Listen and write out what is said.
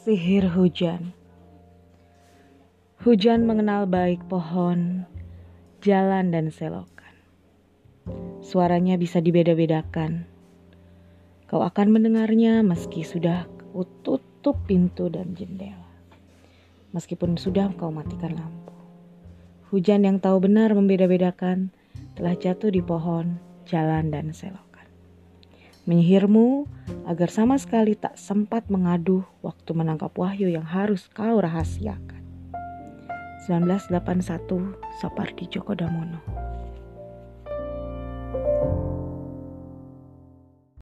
Sihir hujan Hujan mengenal baik pohon, jalan dan selokan. Suaranya bisa dibeda-bedakan. Kau akan mendengarnya meski sudah tutup pintu dan jendela. Meskipun sudah kau matikan lampu. Hujan yang tahu benar membeda-bedakan telah jatuh di pohon, jalan dan selokan menyihirmu agar sama sekali tak sempat mengadu waktu menangkap wahyu yang harus kau rahasiakan. 1981 Sapardi Djoko Damono